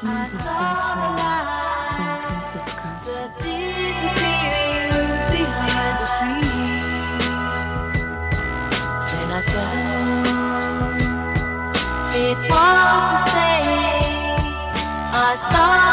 seemed to sail from San Francisco. It was the same. I started.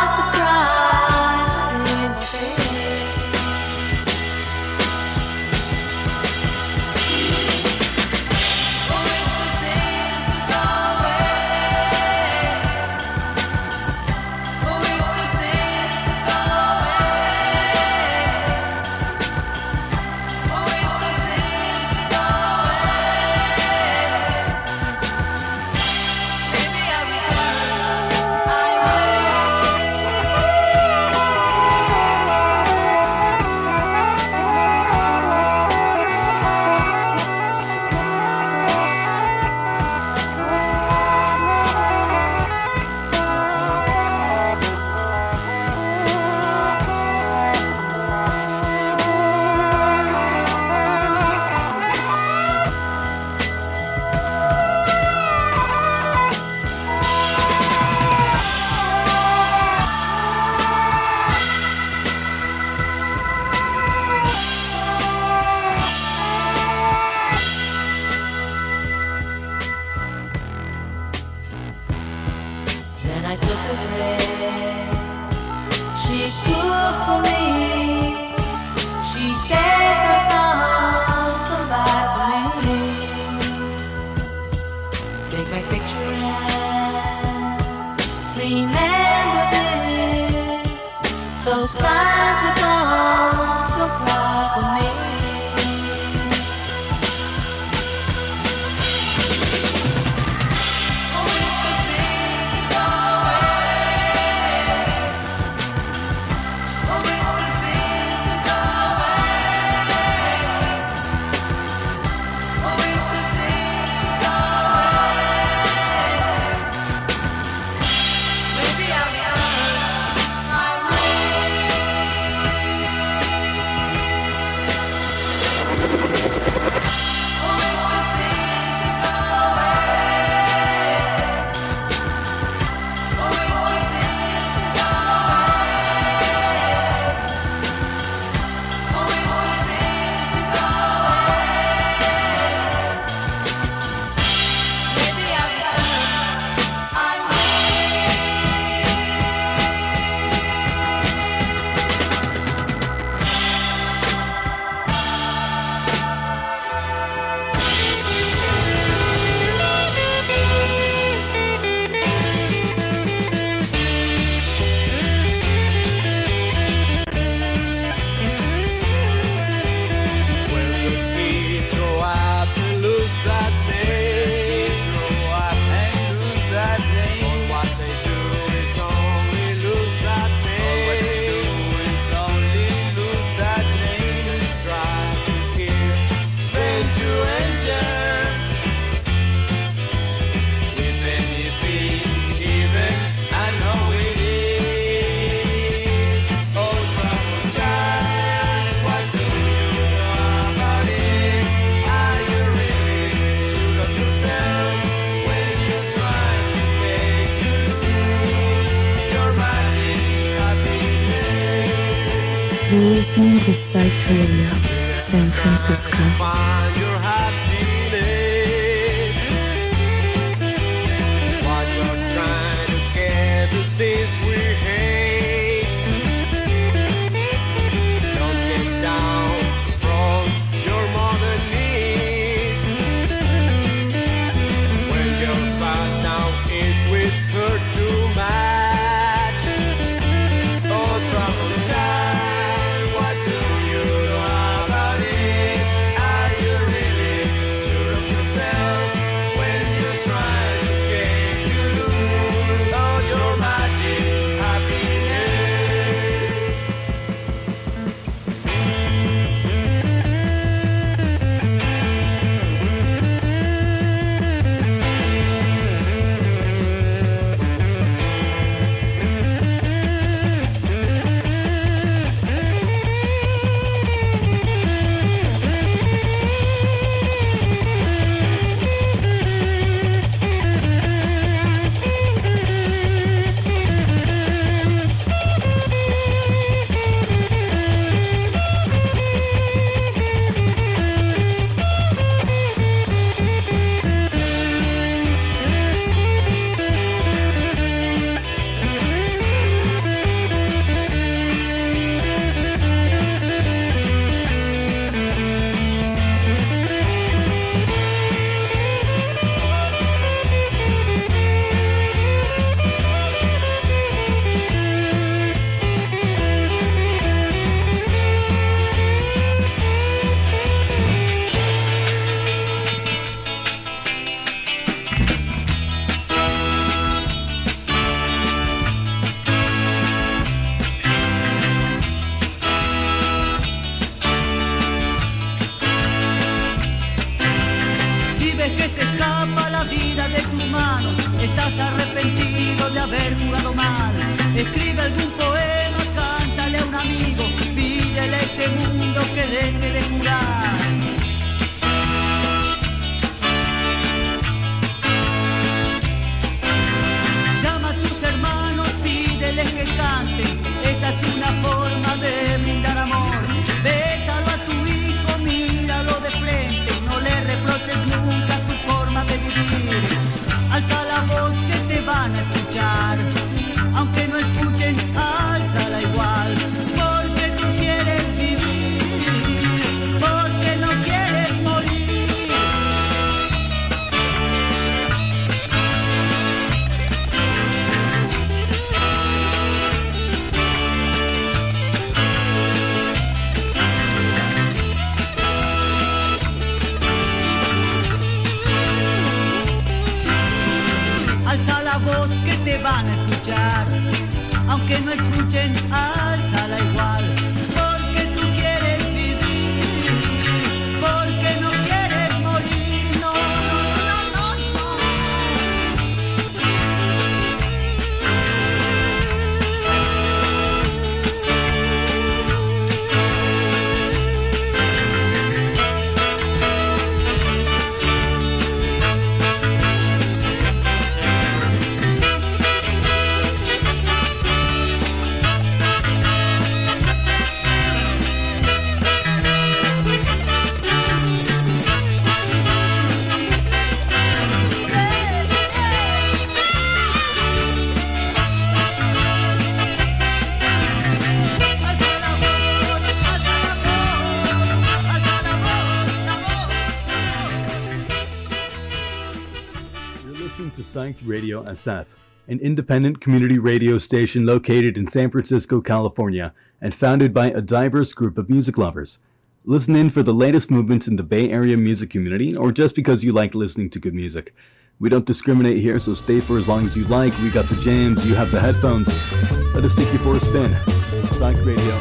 You're listening to Psych San Francisco. Psyched Radio SF, an independent community radio station located in San Francisco, California, and founded by a diverse group of music lovers. Listen in for the latest movements in the Bay Area music community, or just because you like listening to good music. We don't discriminate here, so stay for as long as you like. We got the jams, you have the headphones. Let us take you for a spin. Psych Radio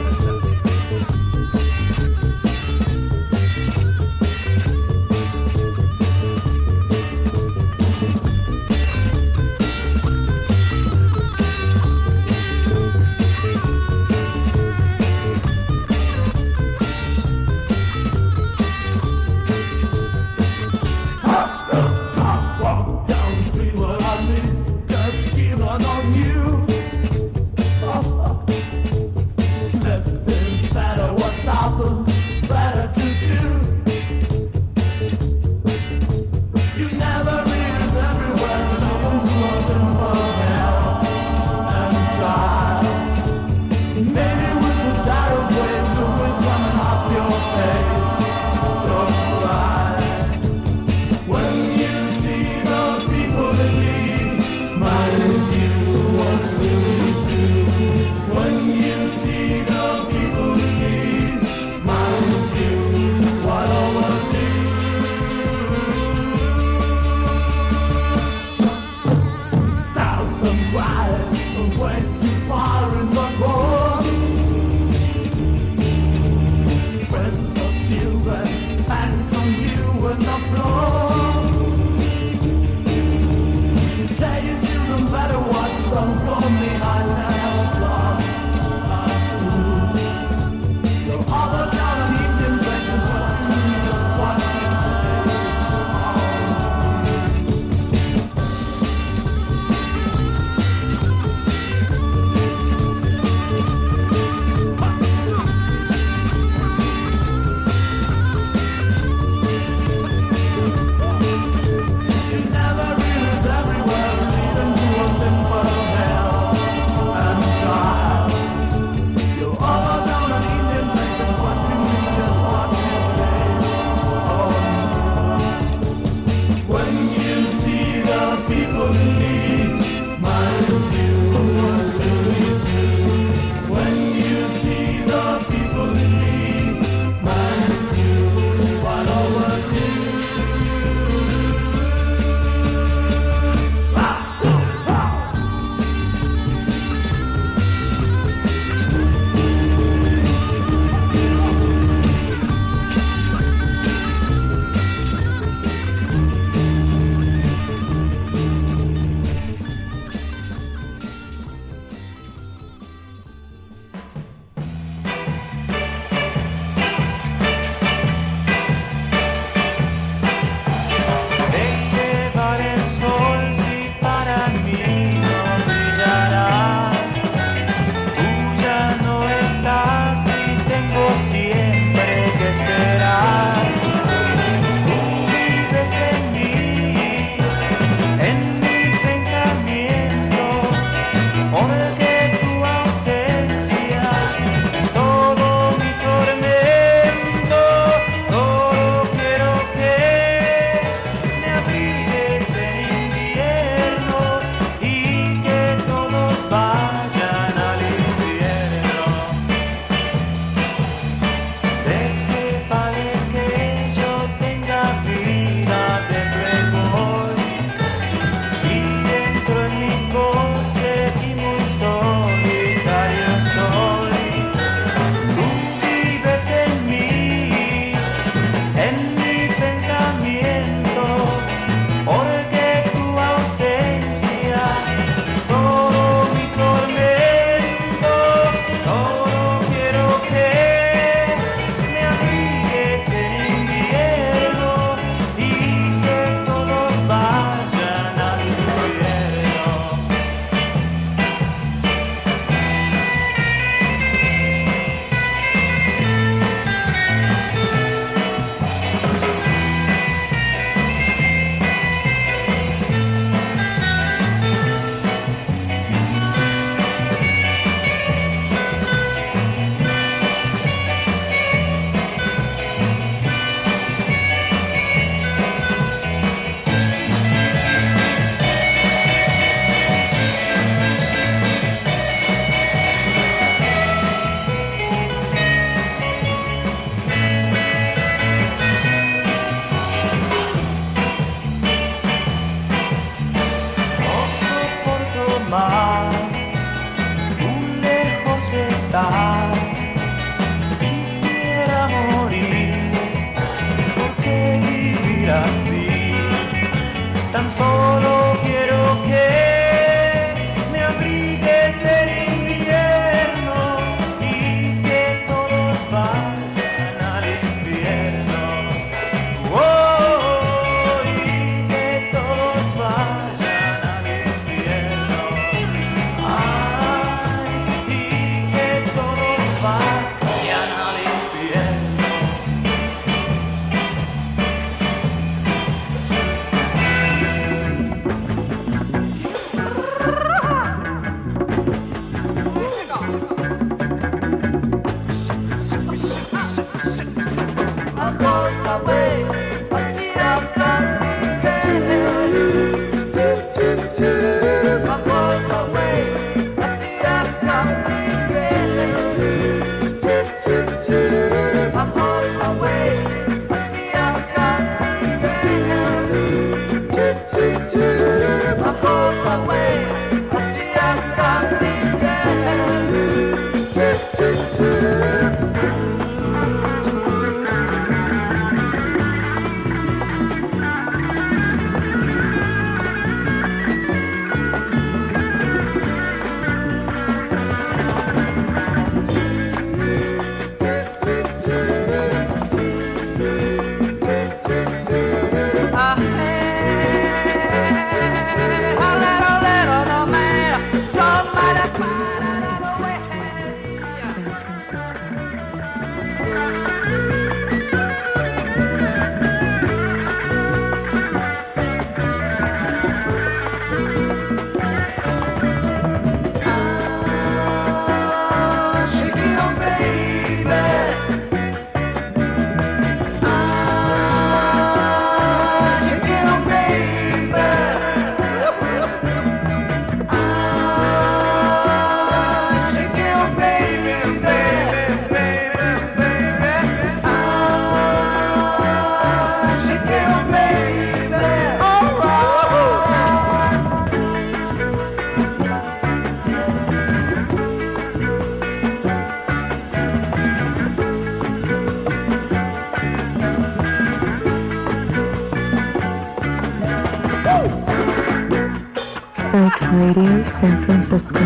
San Francisco,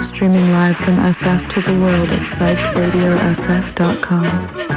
streaming live from SF to the world at psychsradiosf.com.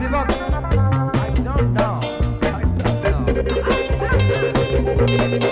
know. Where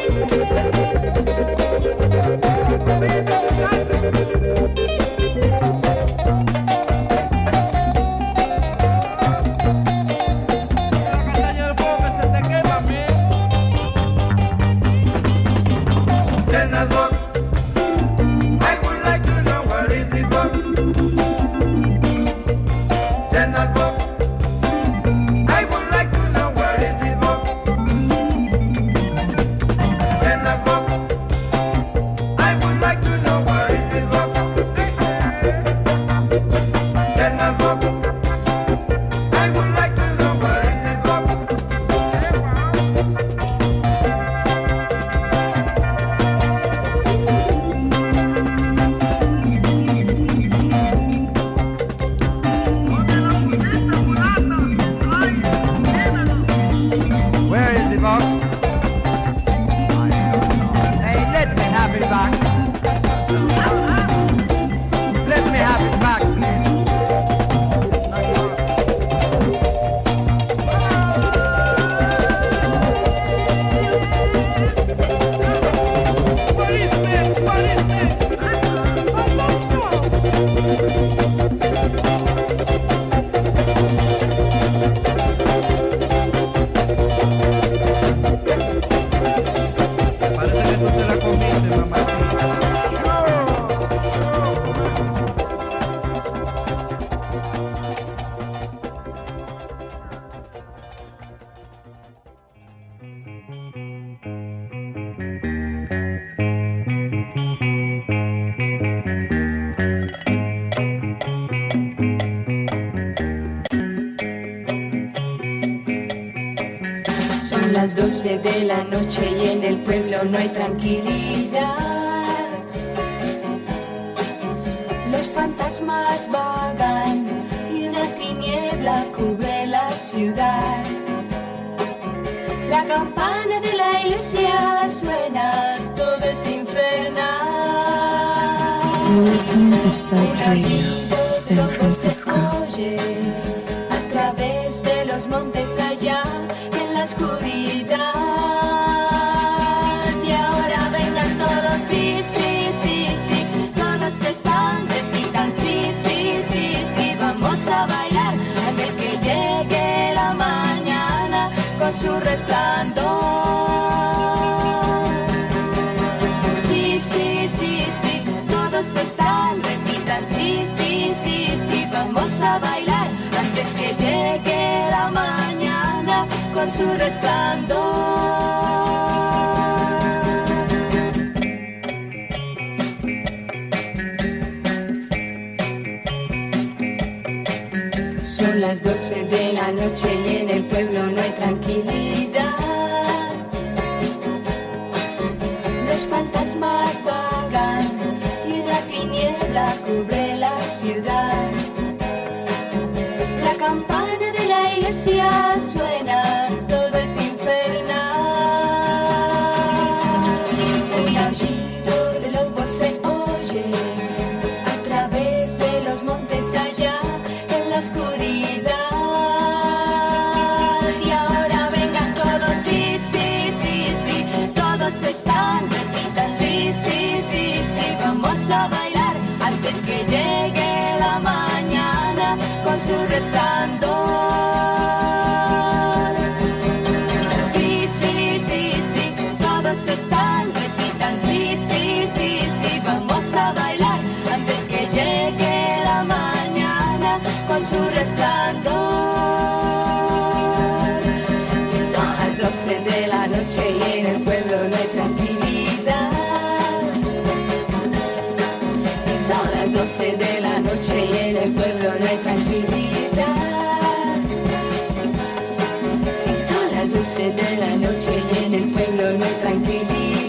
12 de la noche y en el pueblo no hay tranquilidad. Los fantasmas vagan y una tiniebla cubre la ciudad. La campana de la iglesia suena, todo es infernal. You're listening to Radio, San Francisco. A bailar antes que llegue la mañana con su resplandor. Sí, sí, sí, sí, todos están, repitan, sí, sí, sí, sí, vamos a bailar antes que llegue la mañana con su resplandor. 12 de la noche y en el pueblo no hay tranquilidad. Los fantasmas vagan y una tiniebla cubre la ciudad. La campana de la iglesia suena, están, repitan, sí, sí, sí, sí, vamos a bailar antes que llegue la mañana con su resplandor. Sí, sí, sí, sí, todos están, repitan, sí, sí, sí, sí, vamos a bailar antes que llegue la mañana con su resplandor. 12 de la noche y en el pueblo no hay tranquilidad. Y son las 12 de la noche y en el pueblo no hay tranquilidad. Y son las 12 de la noche y en el pueblo no hay tranquilidad.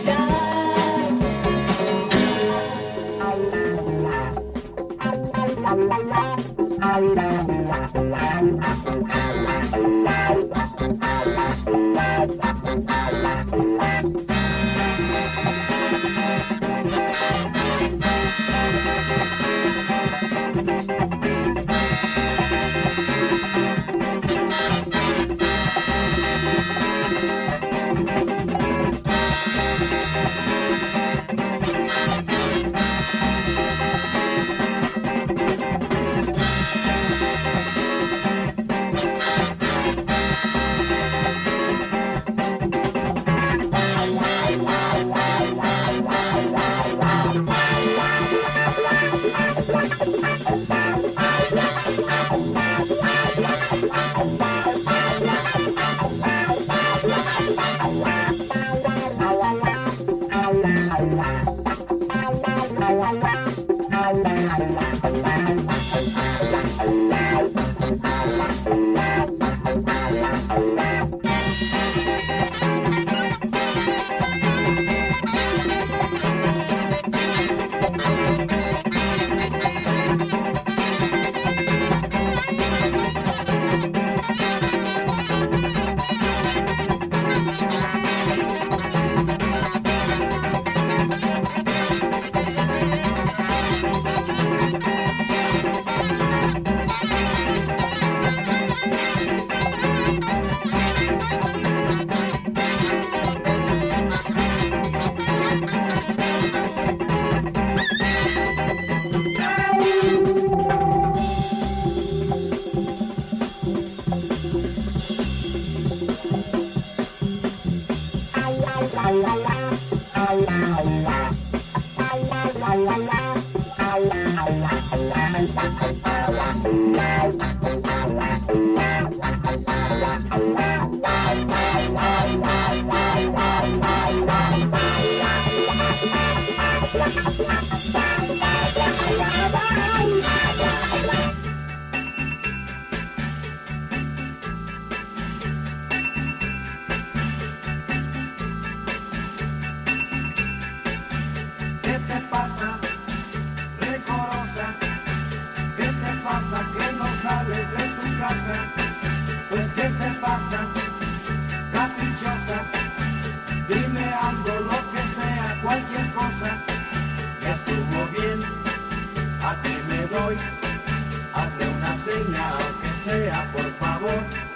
reina, aunque sea por favor.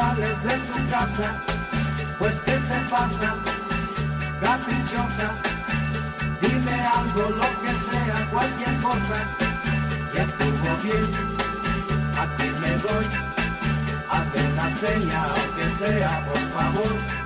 sales de tu casa, pues ¿qué te pasa? Caprichosa, dime algo, lo que sea, cualquier cosa, ya estuvo bien, a ti me doy, hazme una seña, aunque sea, por favor.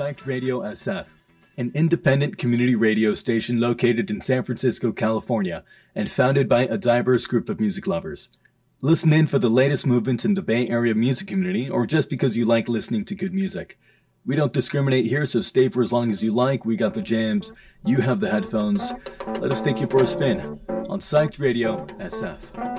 Psyched Radio SF, an independent community radio station located in San Francisco, California, and founded by a diverse group of music lovers. Listen in for the latest movements in the Bay Area music community or just because you like listening to good music. We don't discriminate here, so stay for as long as you like. We got the jams. You have the headphones. Let us take you for a spin on Psyched Radio SF.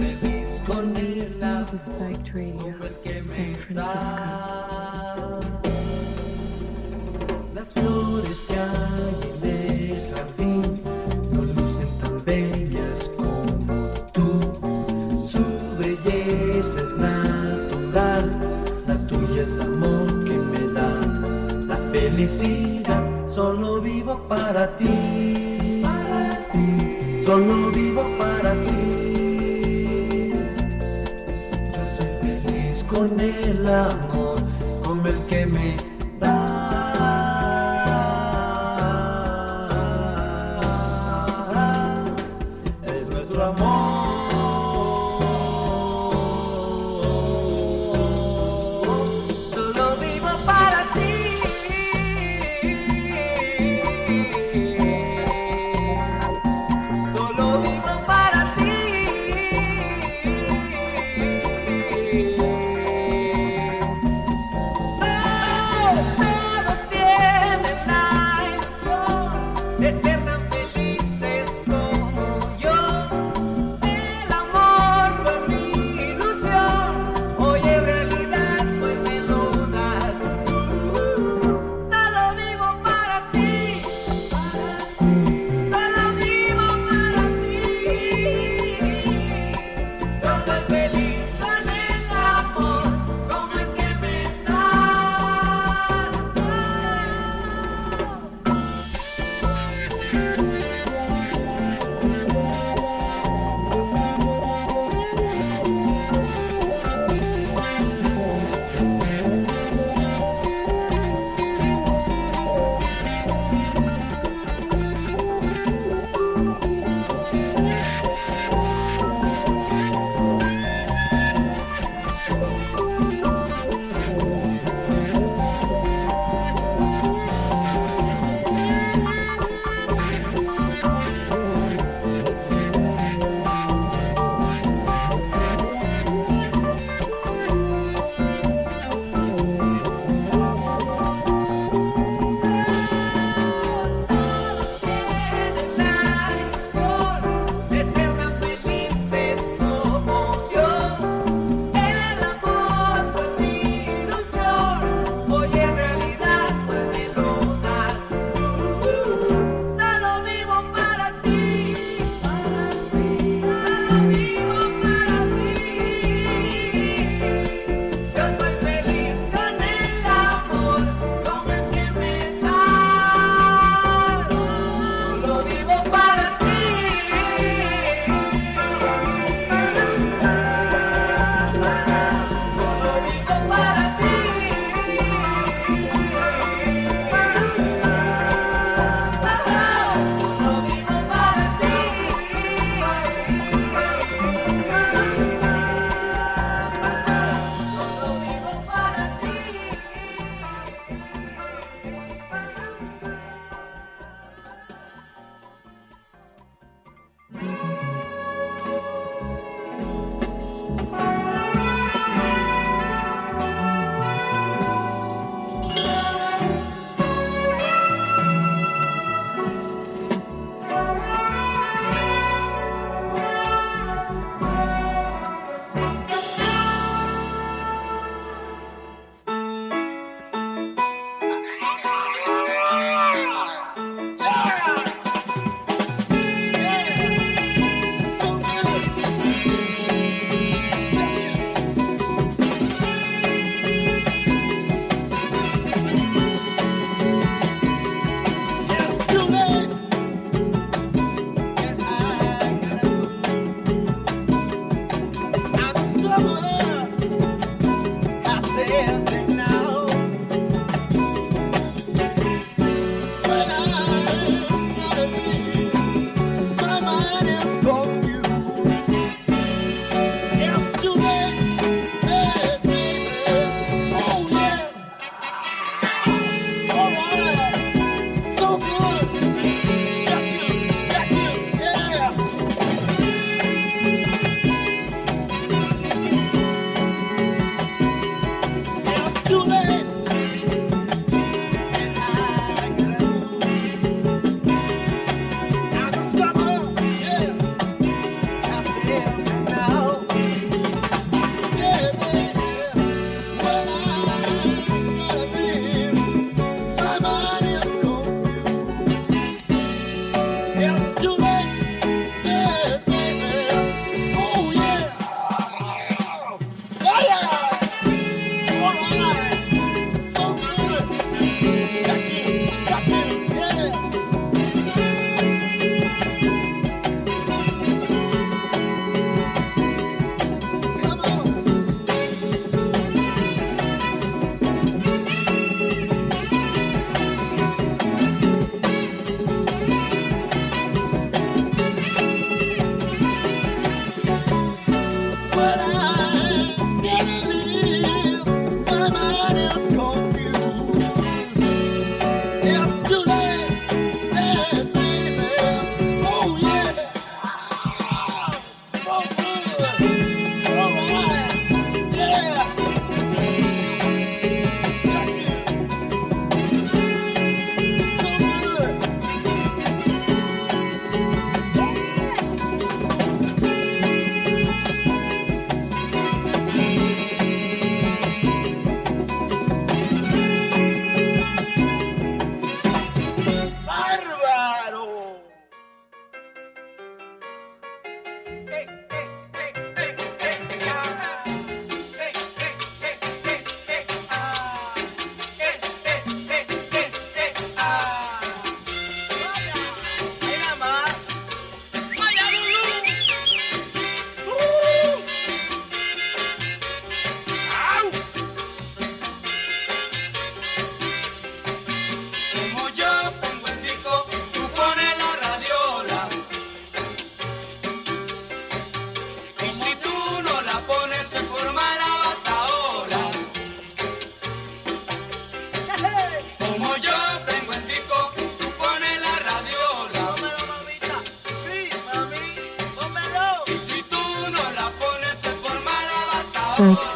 Yo soy feliz con el Listening to Psyched Radio, San Francisco. Las flores que hay en el jardín no lucen tan bellas como tú. Su belleza es natural, la tuya es amor que me da la felicidad. Solo vivo para ti,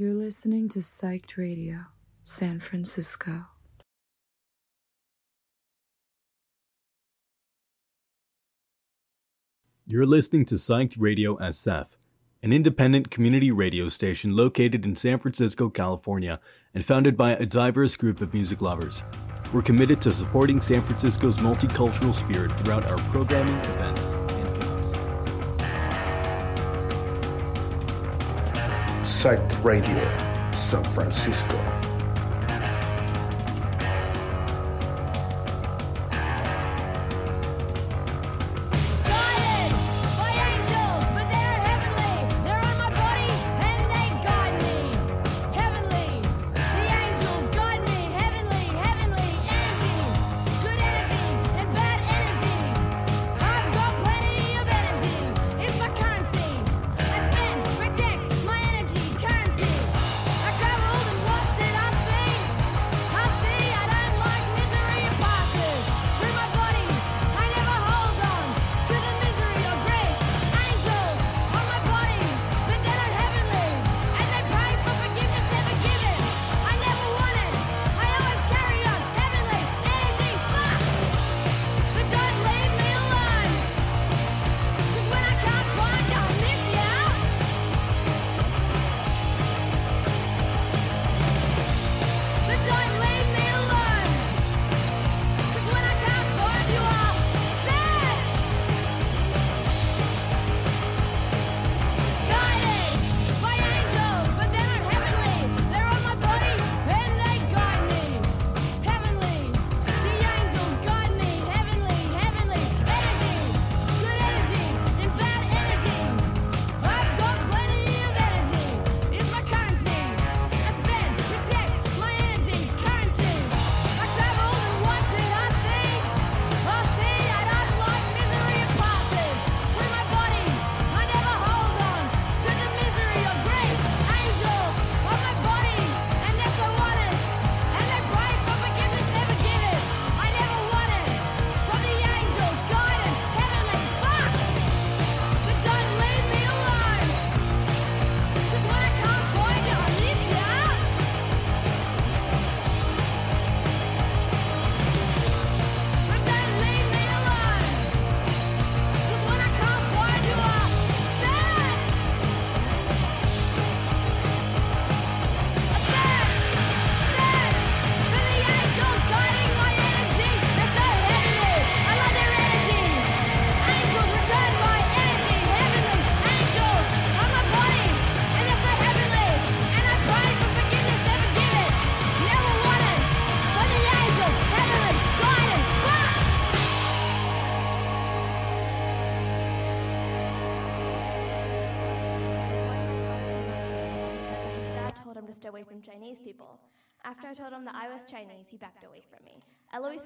You're listening to Psyched Radio, San Francisco. You're listening to Psyched Radio SF, an independent community radio station located in San Francisco, California, and founded by a diverse group of music lovers. We're committed to supporting San Francisco's multicultural spirit throughout our programming, events, Psyched Radio, San Francisco.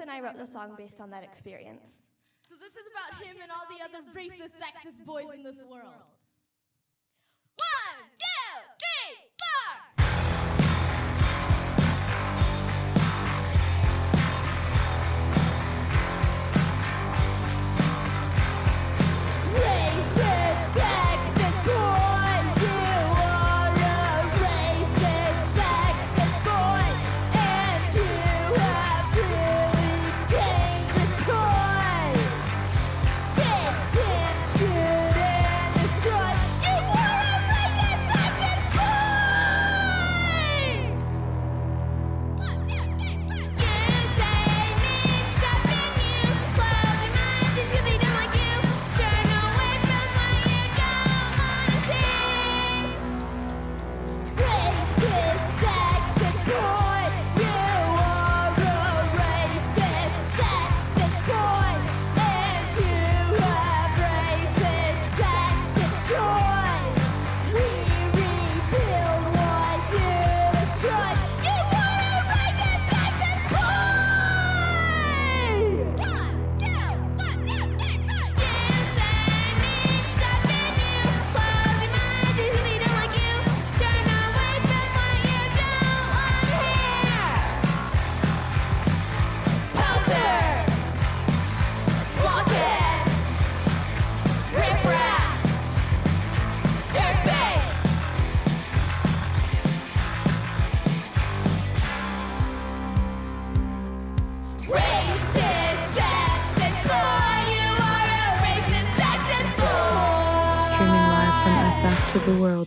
And I wrote the song based on that experience. So this is about him and all the other racist, sexist boys in this world. One, two.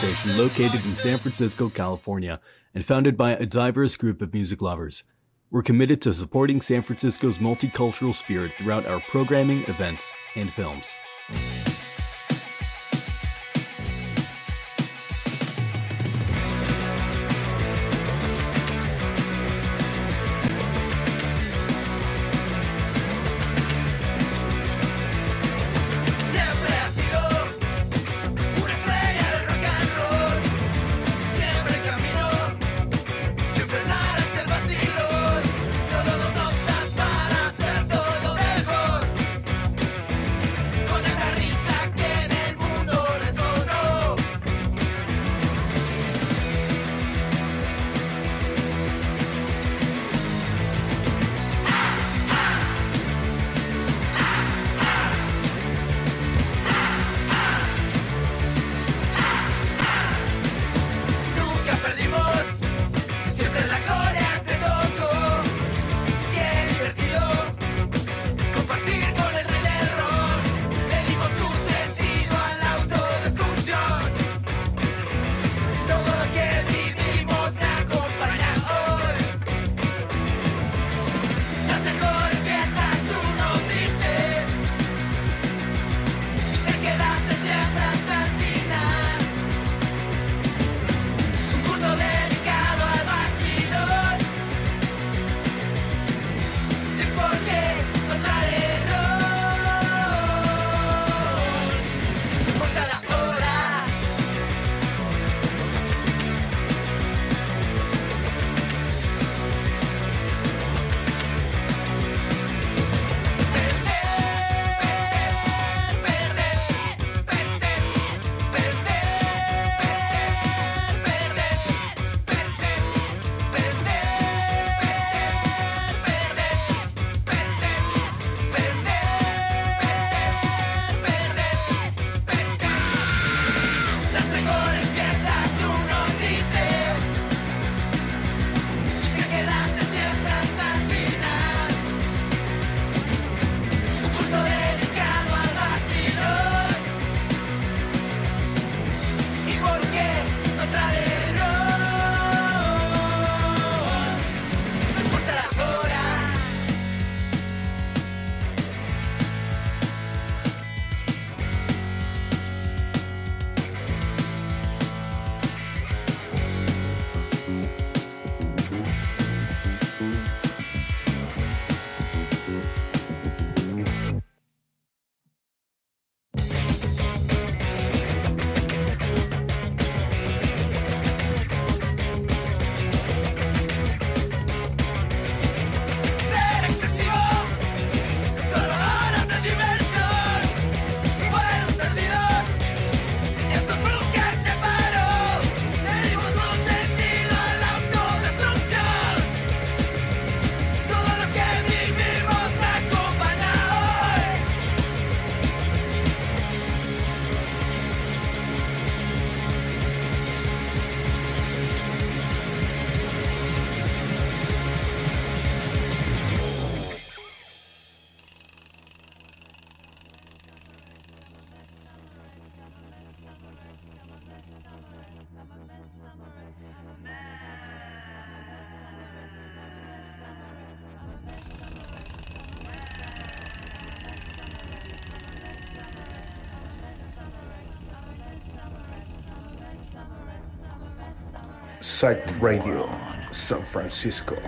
station located in San Francisco, California, and founded by a diverse group of music lovers. We're committed to supporting San Francisco's multicultural spirit throughout our programming, events, and films. Psyched Radio, San Francisco.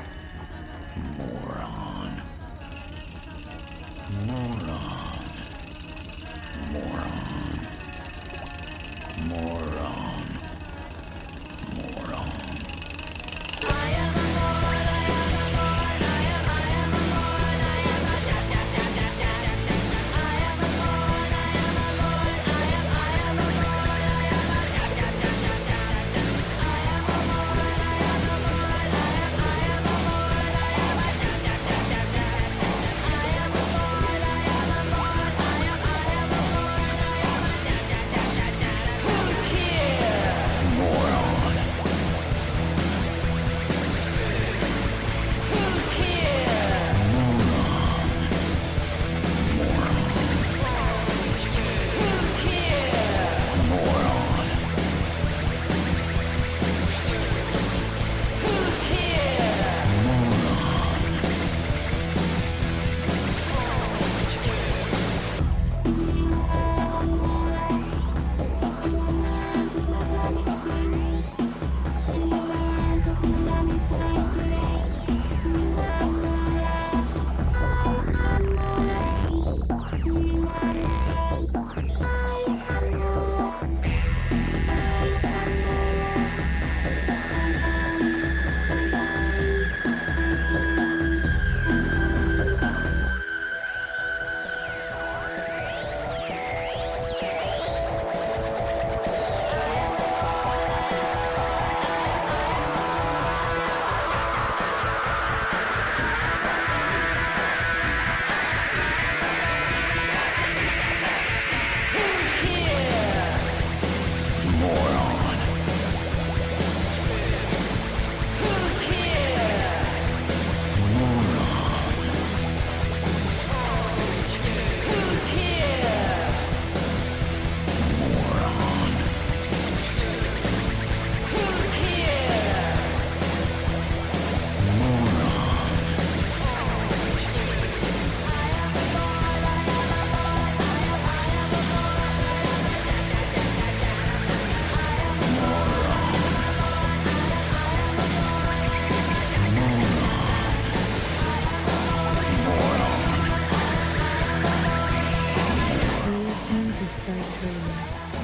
Radio,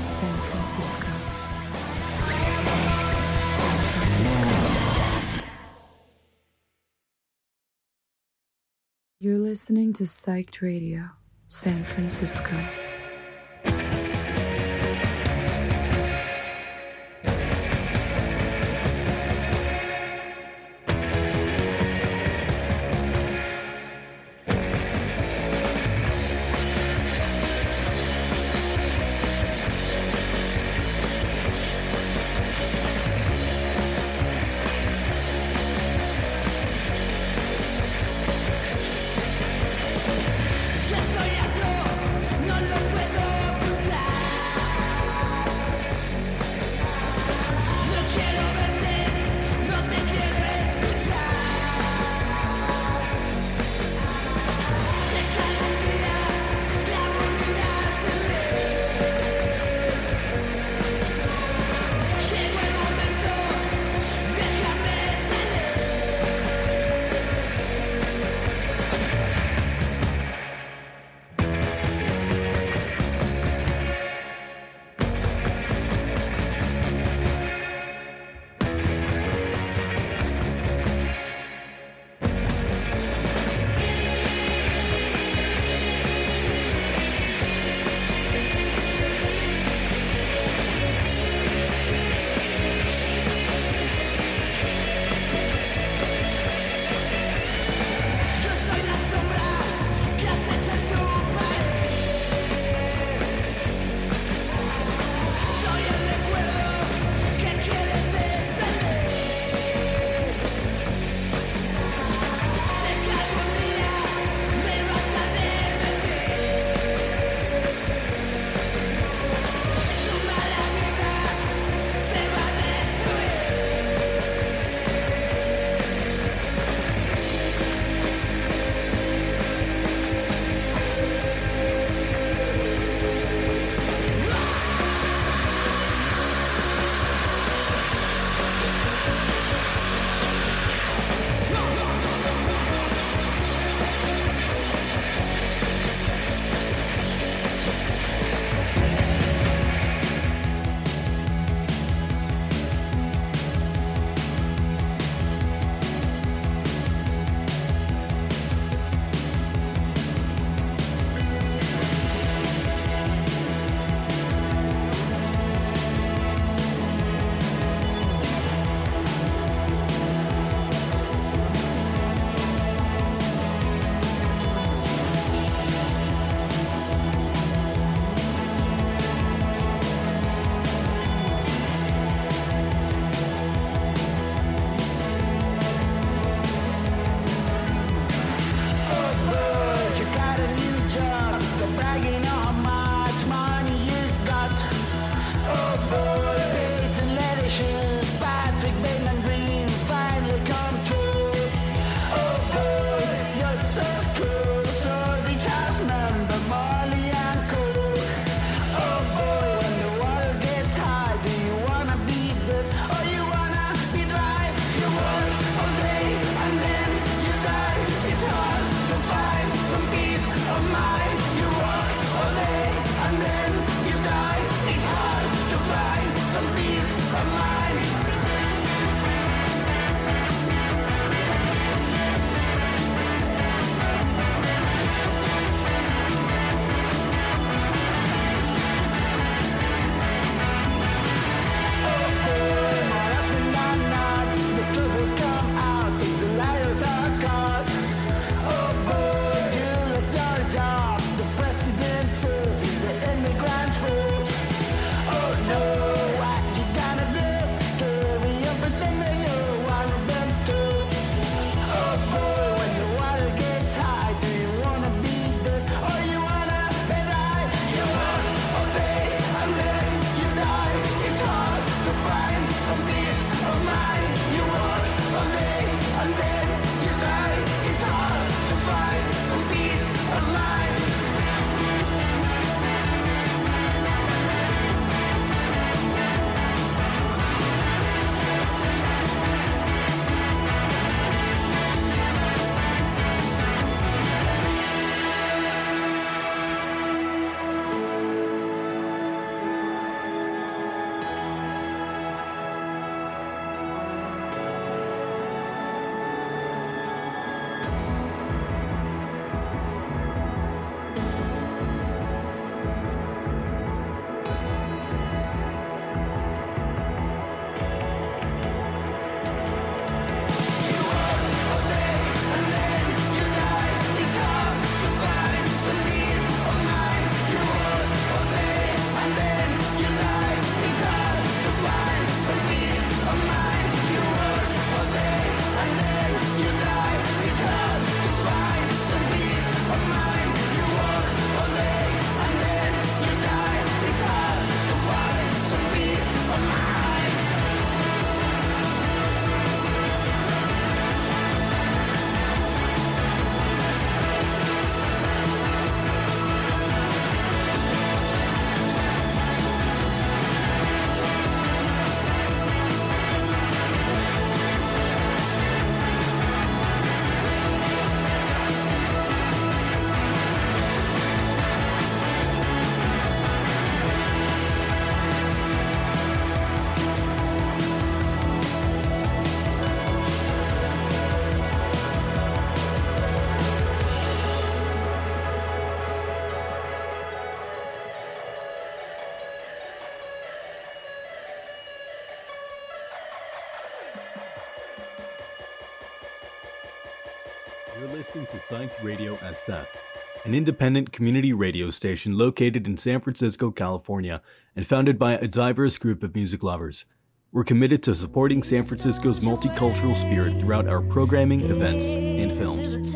San Francisco. San Francisco. You're listening to Psyched Radio, San Francisco. to Psyched Radio SF, an independent community radio station located in San Francisco, California, and founded by a diverse group of music lovers. We're committed to supporting San Francisco's multicultural spirit throughout our programming, events, and films.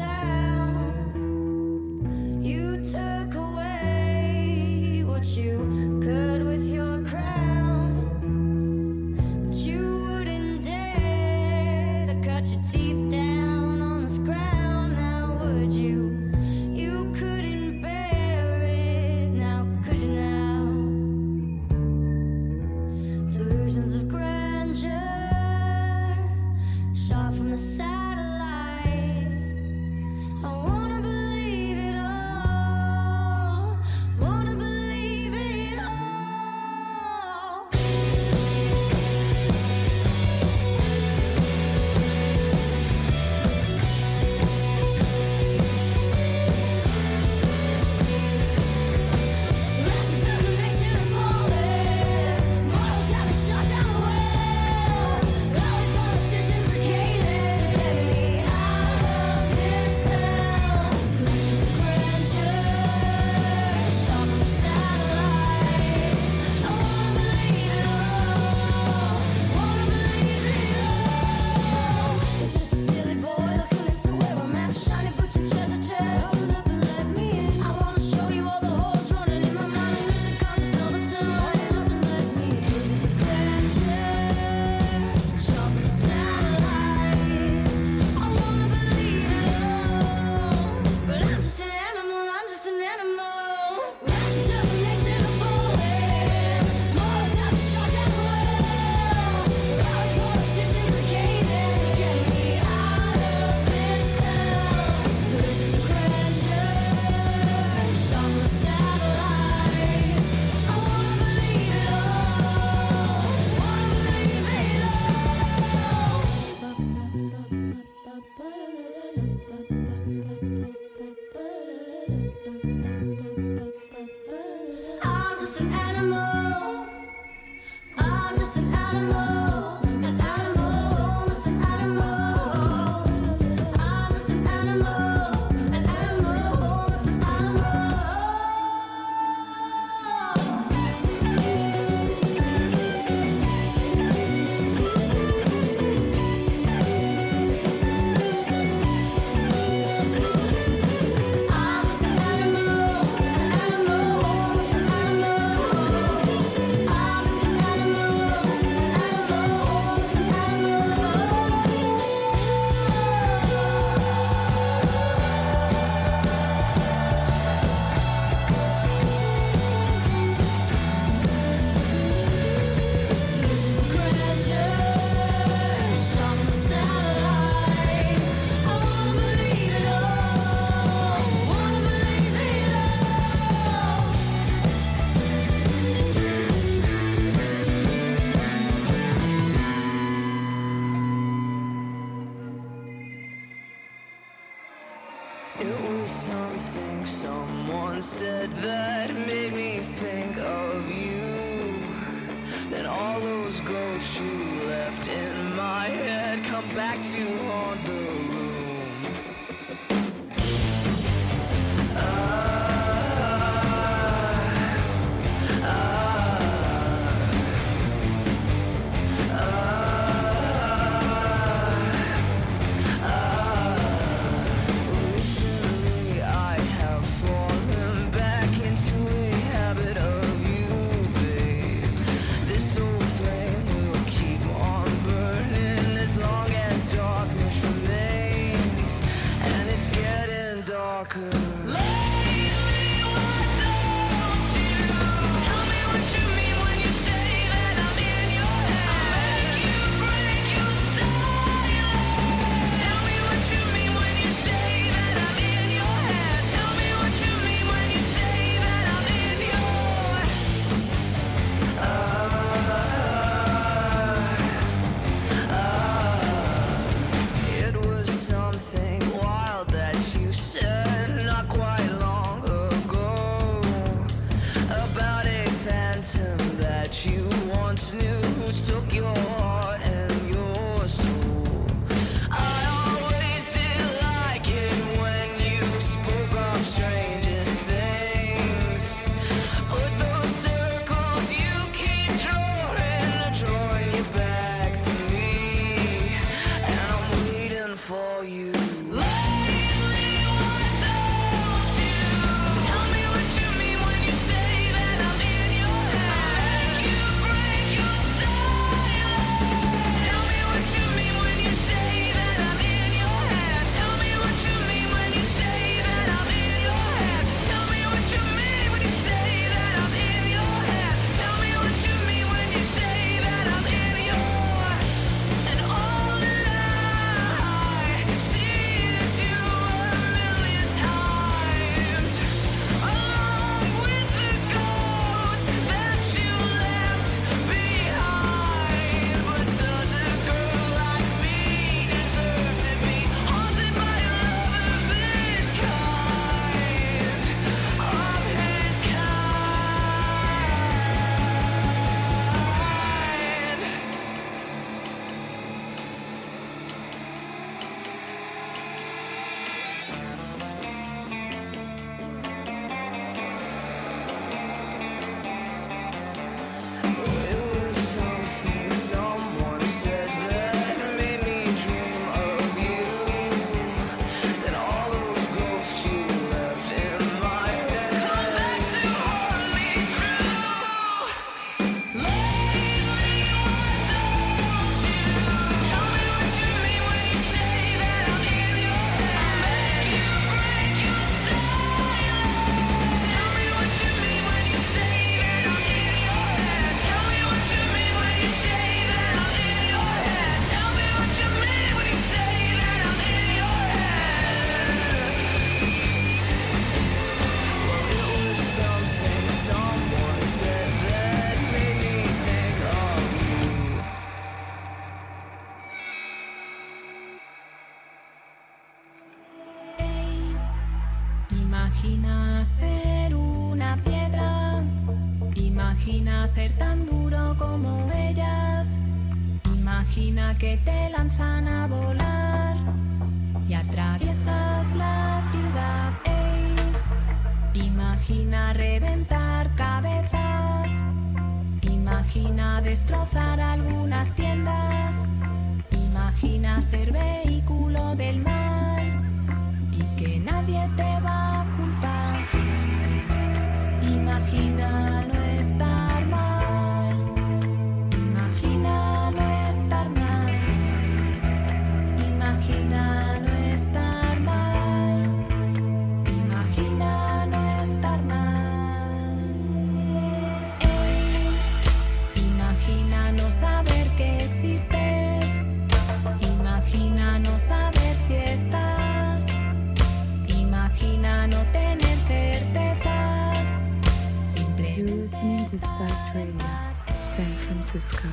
San Francisco.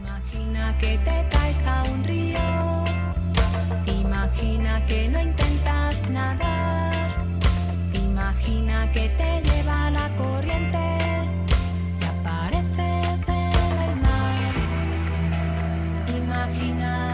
Imagina que te caes a un río. Imagina que no intentas nadar. Imagina que te lleva la corriente. Y apareces en el mar. Imagina.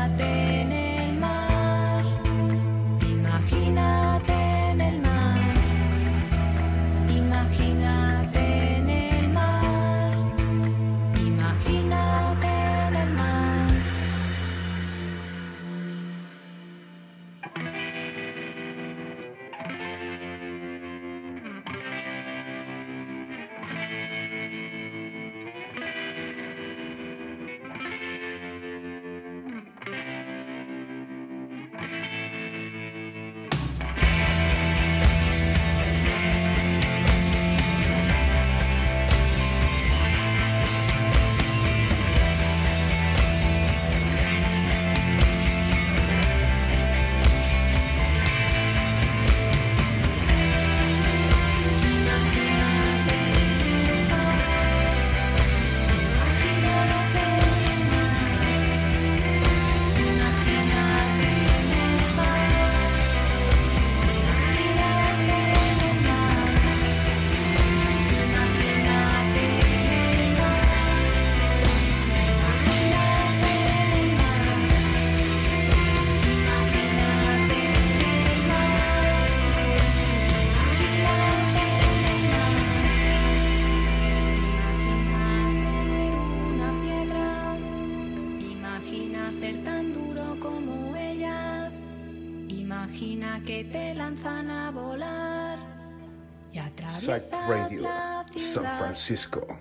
Francisco.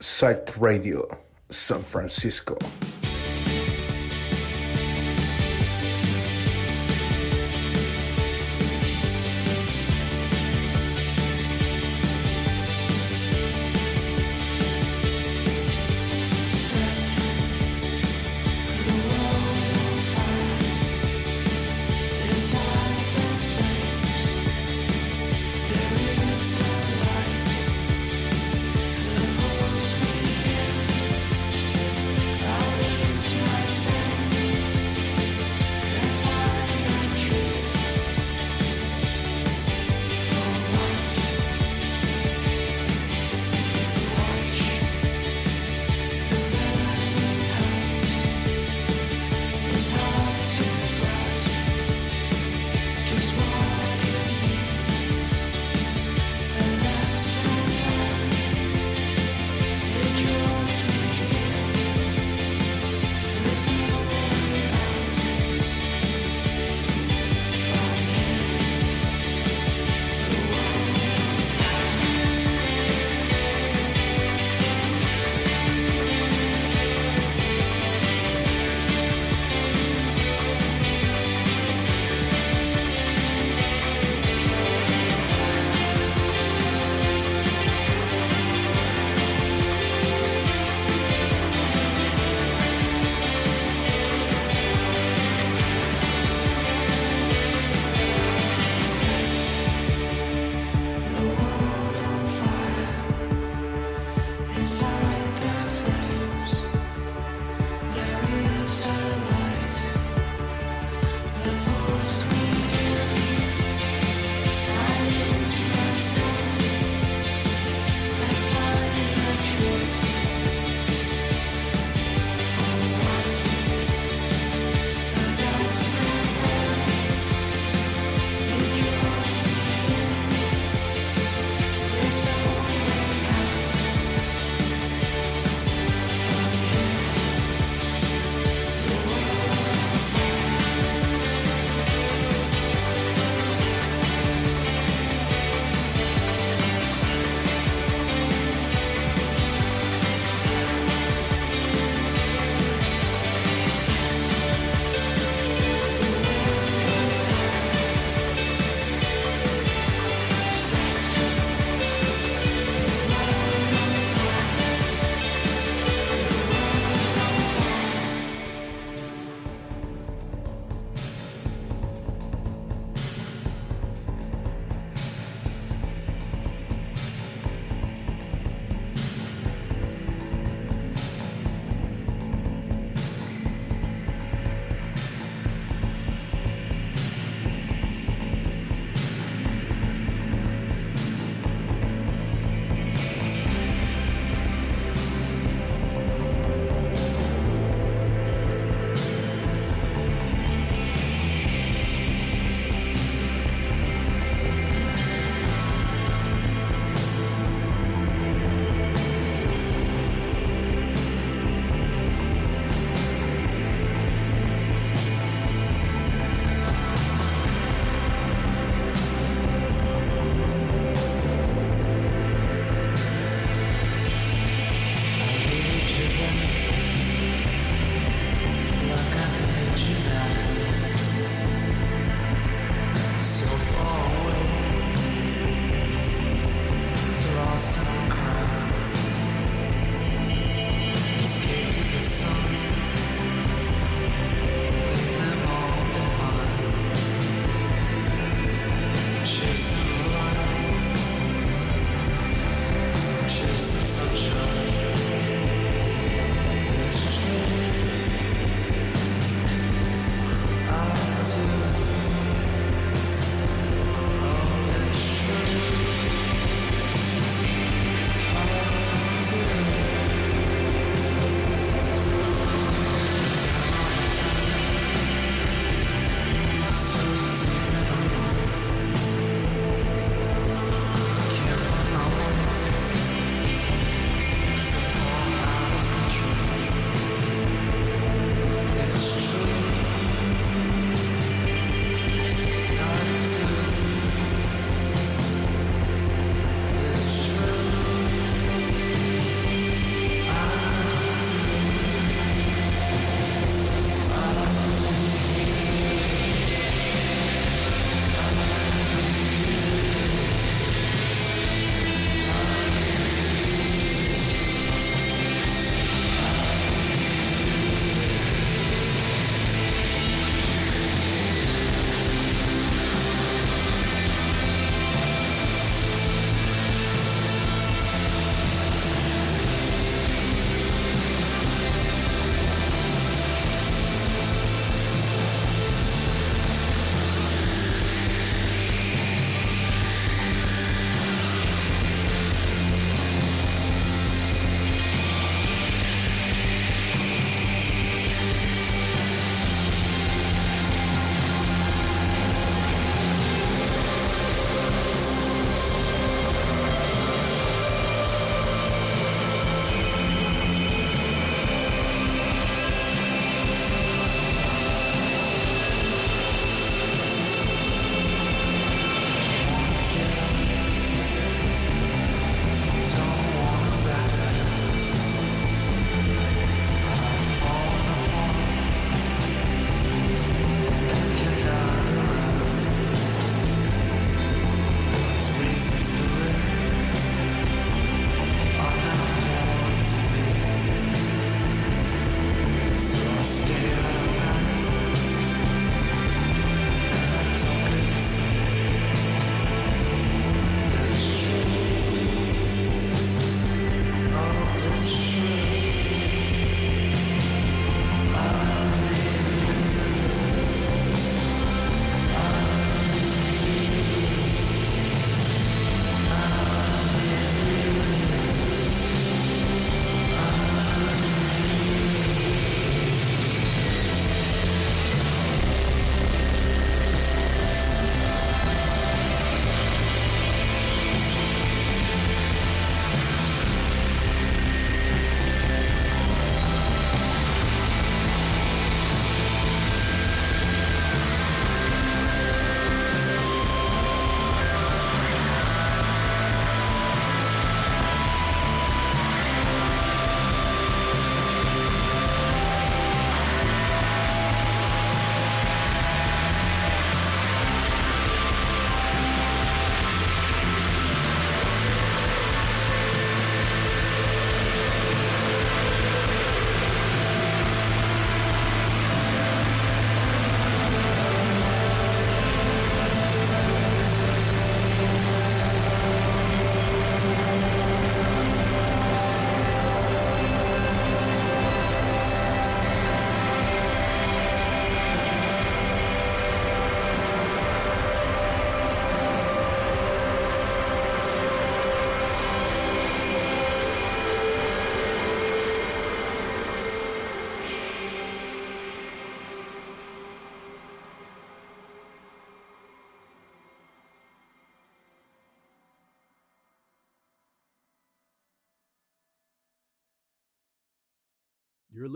Psyched Radio, San Francisco.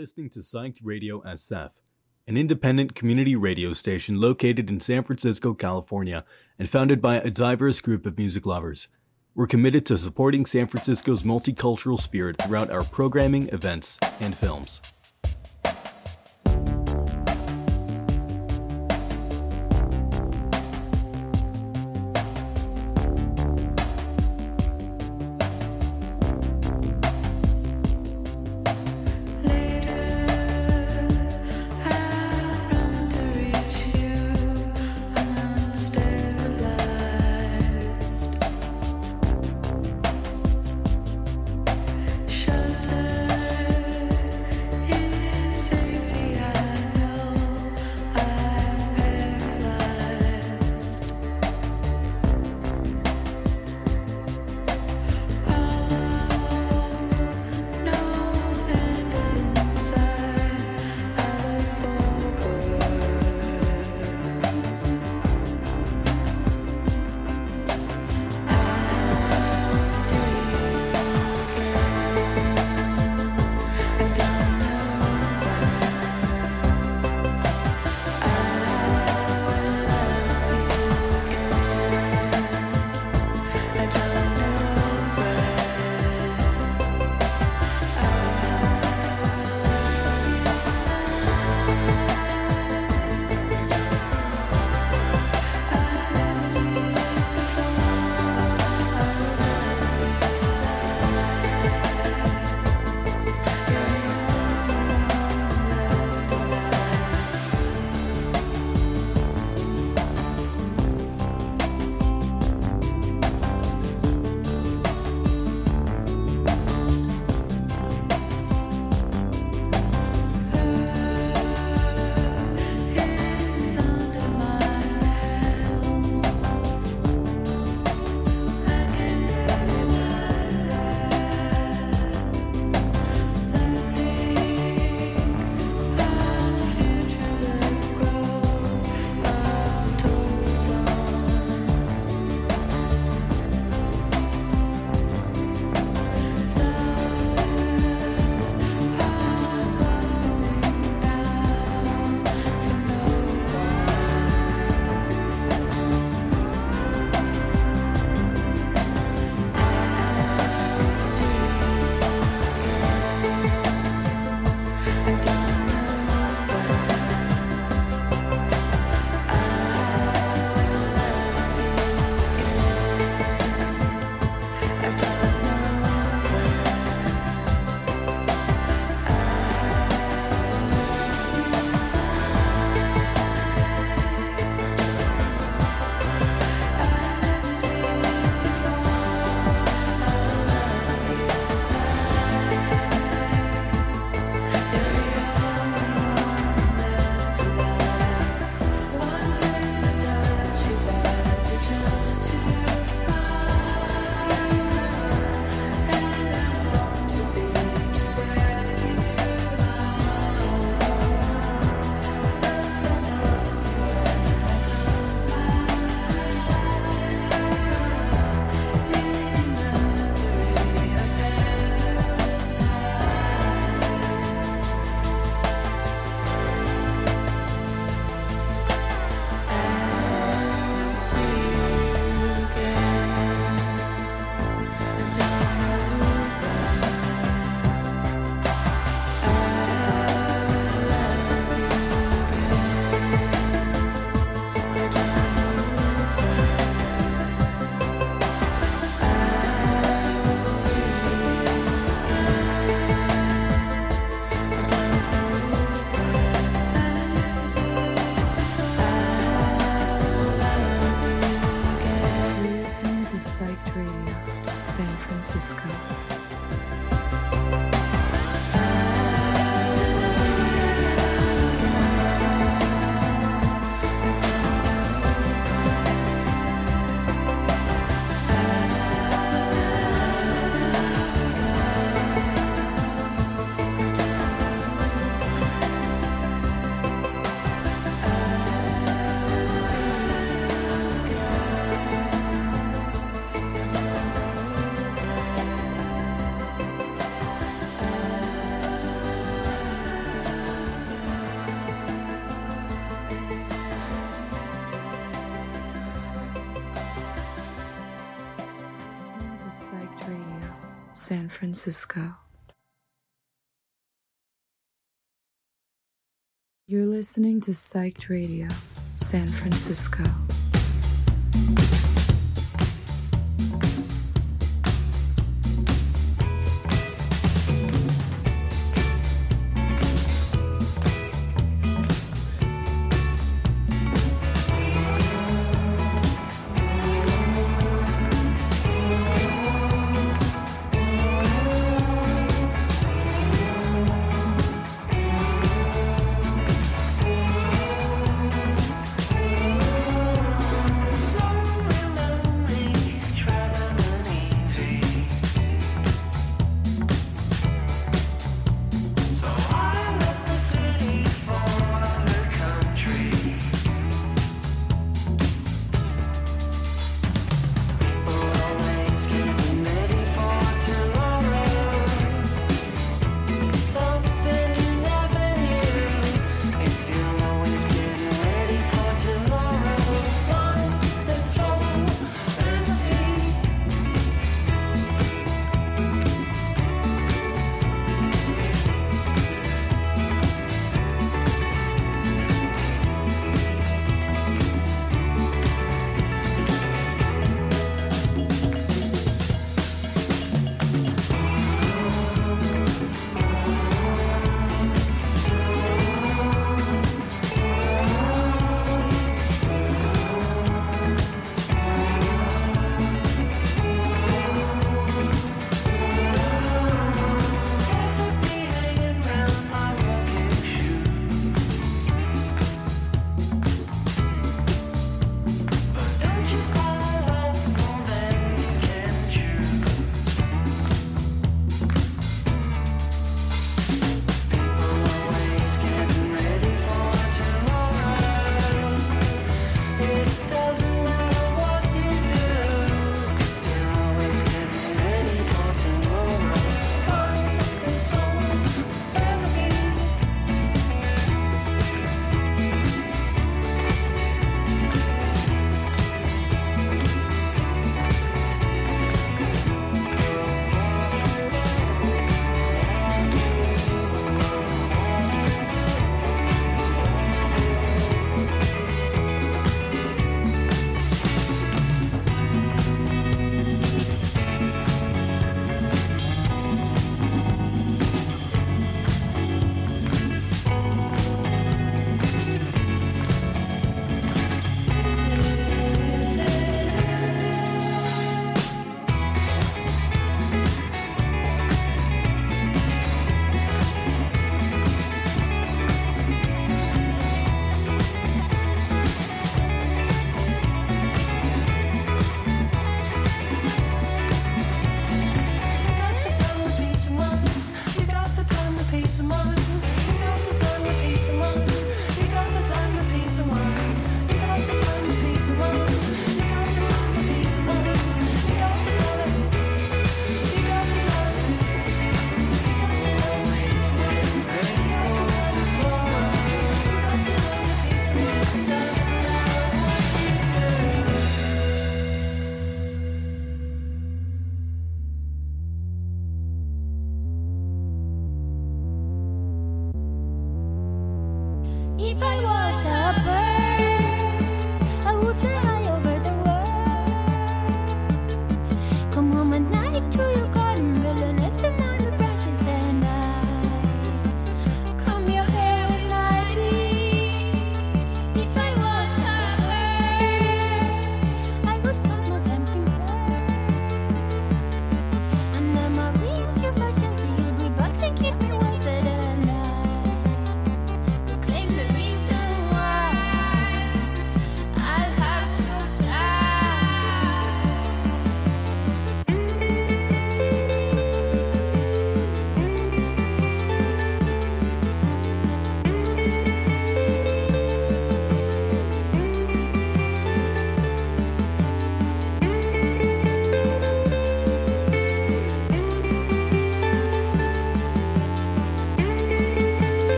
Listening to Psyched Radio SF, an independent community radio station located in San Francisco, California, and founded by a diverse group of music lovers. We're committed to supporting San Francisco's multicultural spirit throughout our programming, events, and films. San Francisco. You're listening to Psyched Radio, San Francisco.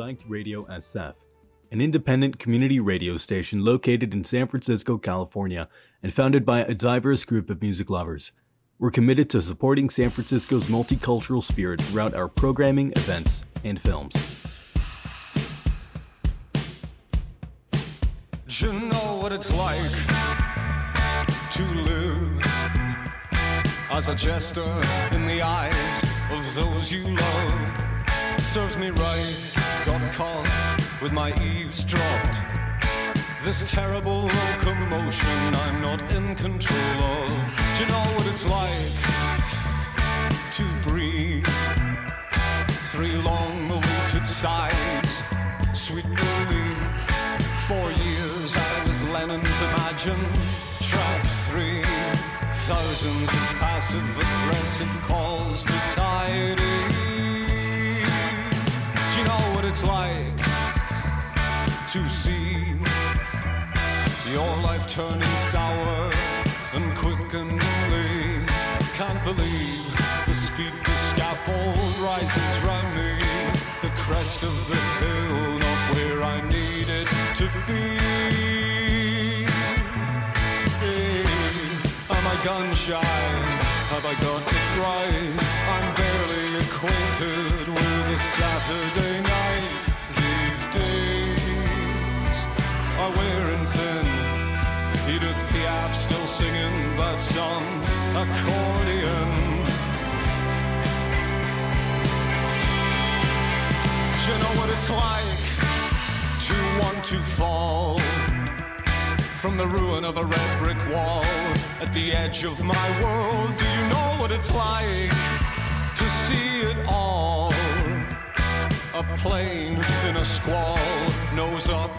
Psyched Radio SF, an independent community radio station located in San Francisco, California, and founded by a diverse group of music lovers. We're committed to supporting San Francisco's multicultural spirit throughout our programming, events, and films. Do you know what it's like to live as a jester in the eyes of those you love? Serves me right, got caught with my eaves dropped. This terrible locomotion I'm not in control of. Do you know what it's like to breathe? Three long awaited sighs, sweet relief. Four years I was Lennon's Imagine. Track three, thousands of passive aggressive calls to tidy. It's like to see your life turning sour and quickeningly? Can't believe the speed the scaffold rises round me. The crest of the hill, not where I need it to be. Am I gun shy? Have I got it right? I'm barely acquainted with a Saturday some accordion. You know what it's like to want to fall from the ruin of a red brick wall at the edge of my world? Do you know what it's like to see it all? A plane in a squall, nose up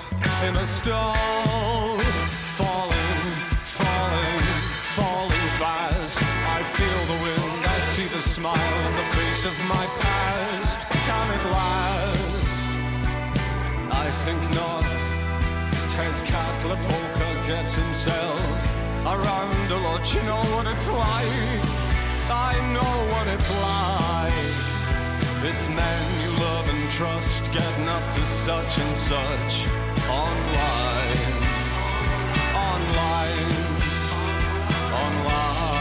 in a stall, smile on the face of my past. Can it last? I think not. Tezcatlipoca gets himself around a lot. You know what it's like. I know what it's like. It's men you love and trust getting up to such and such online. Online. Online.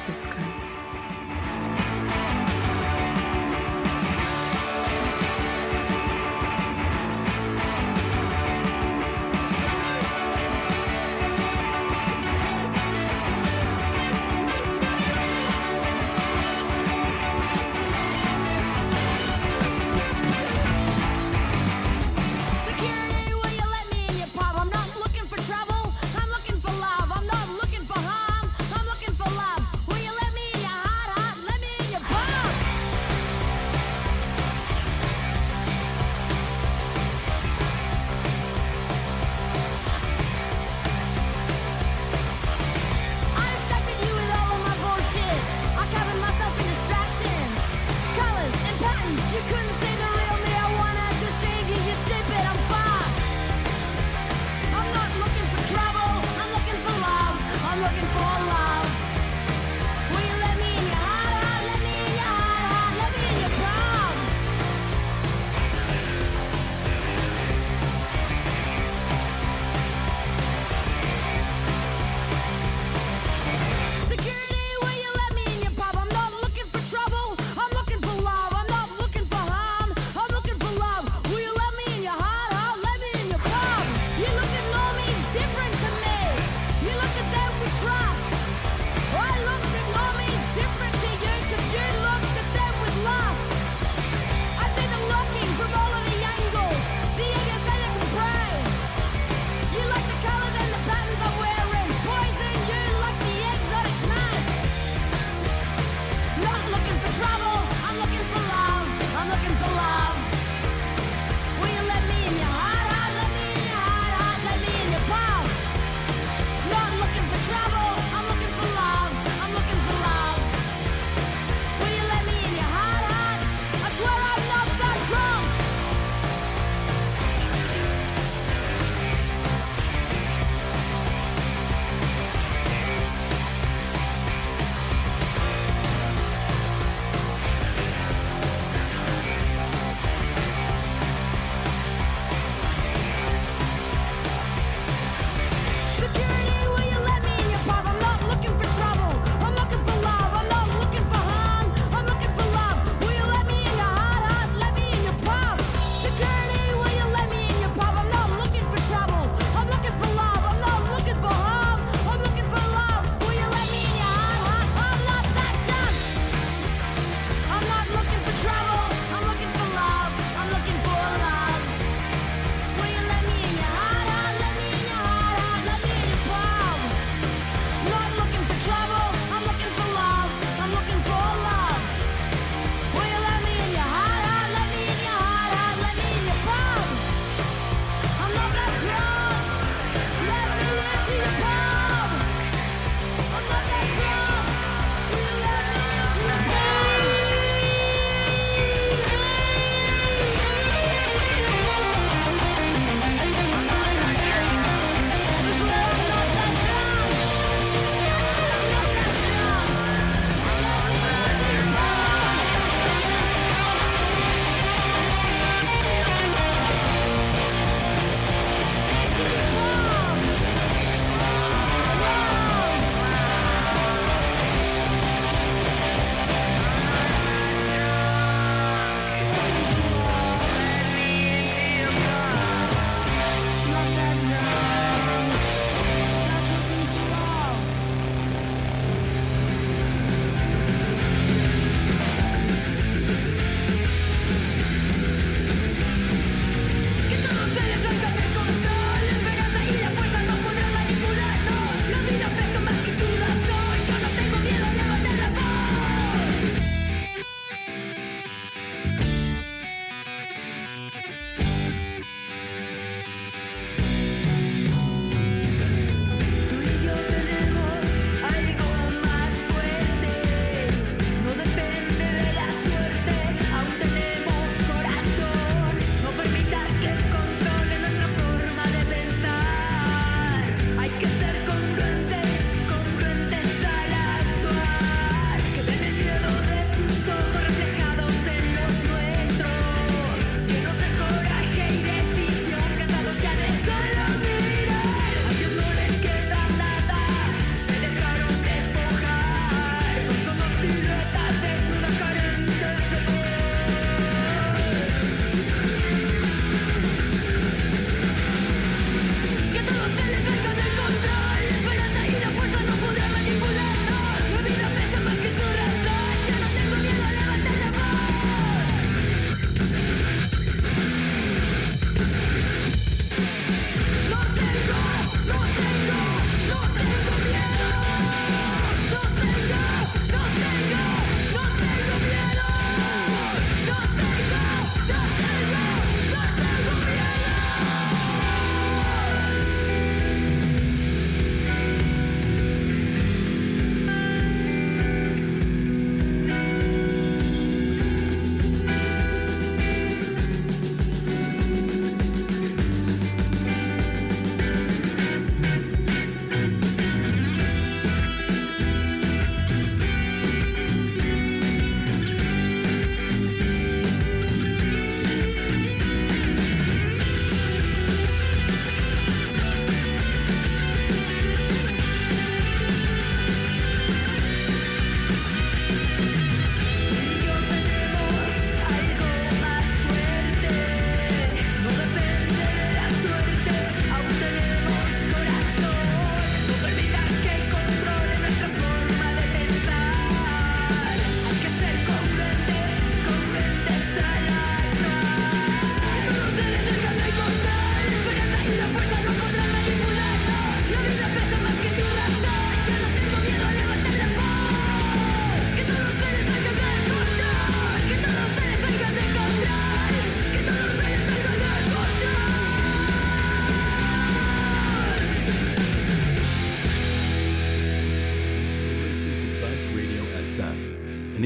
Мастерская.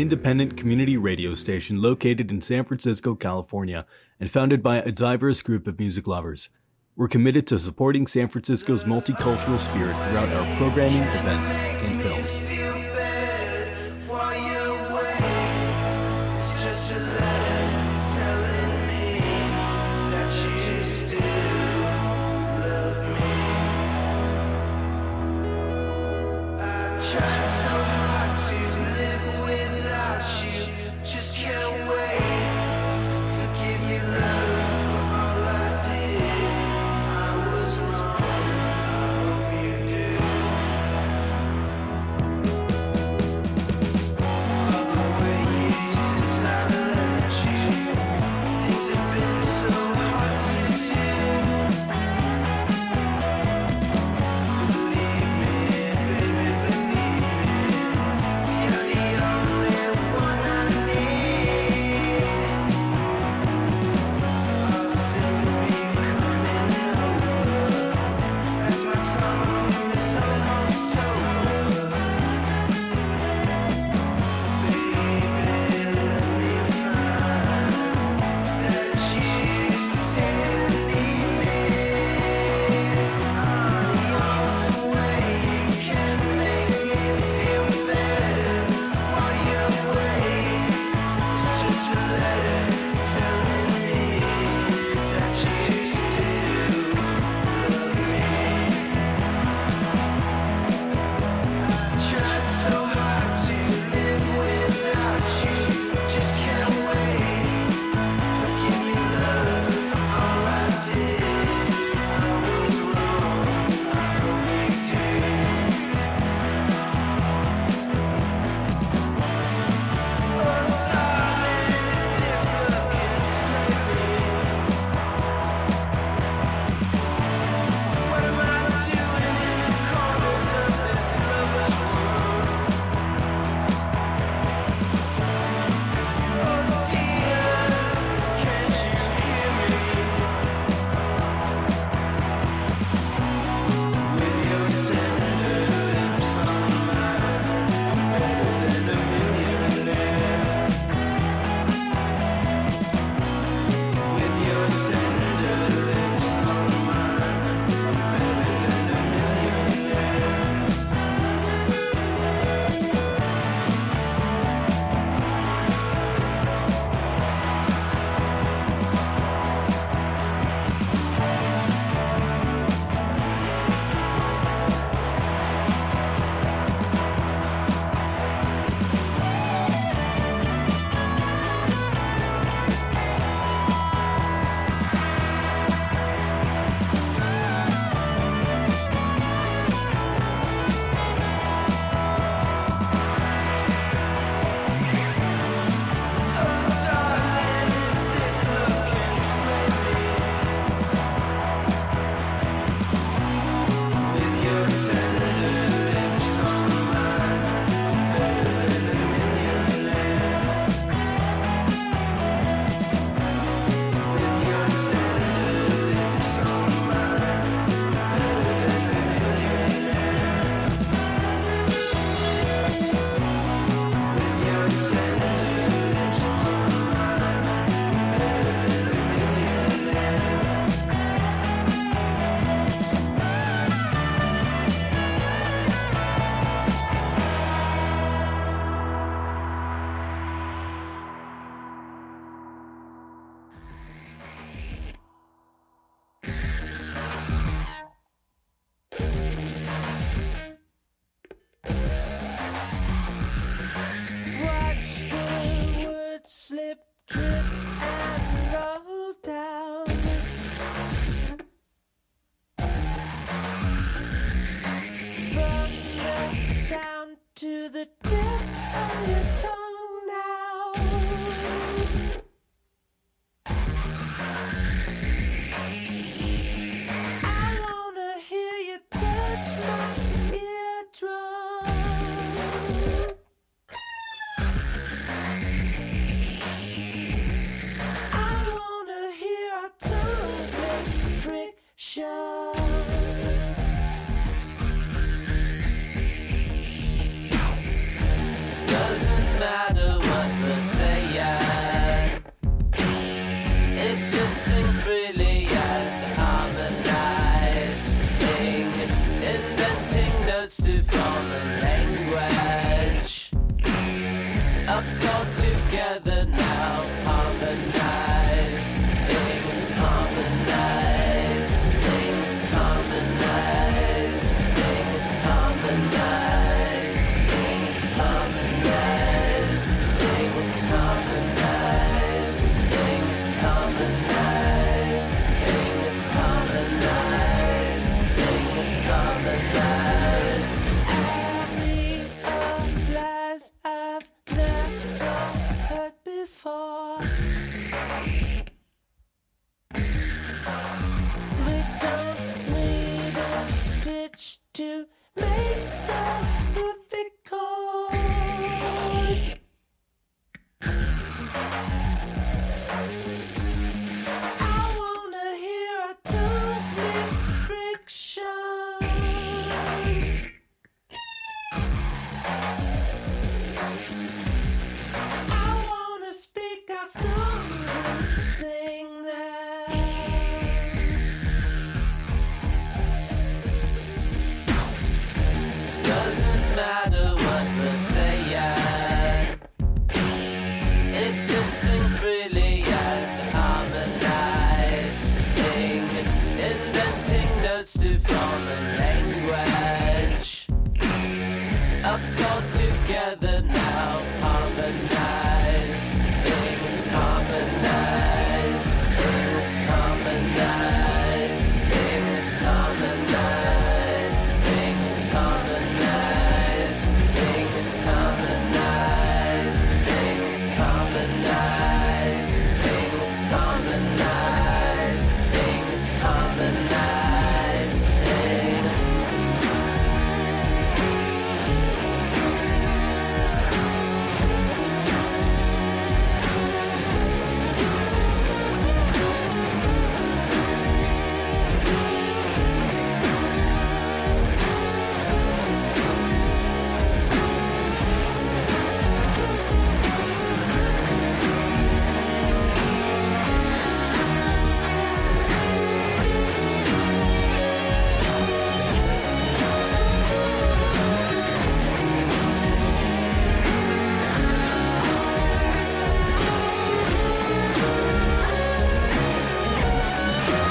independent community radio station located in San Francisco, California, and founded by a diverse group of music lovers. We're committed to supporting San Francisco's multicultural spirit throughout our programming events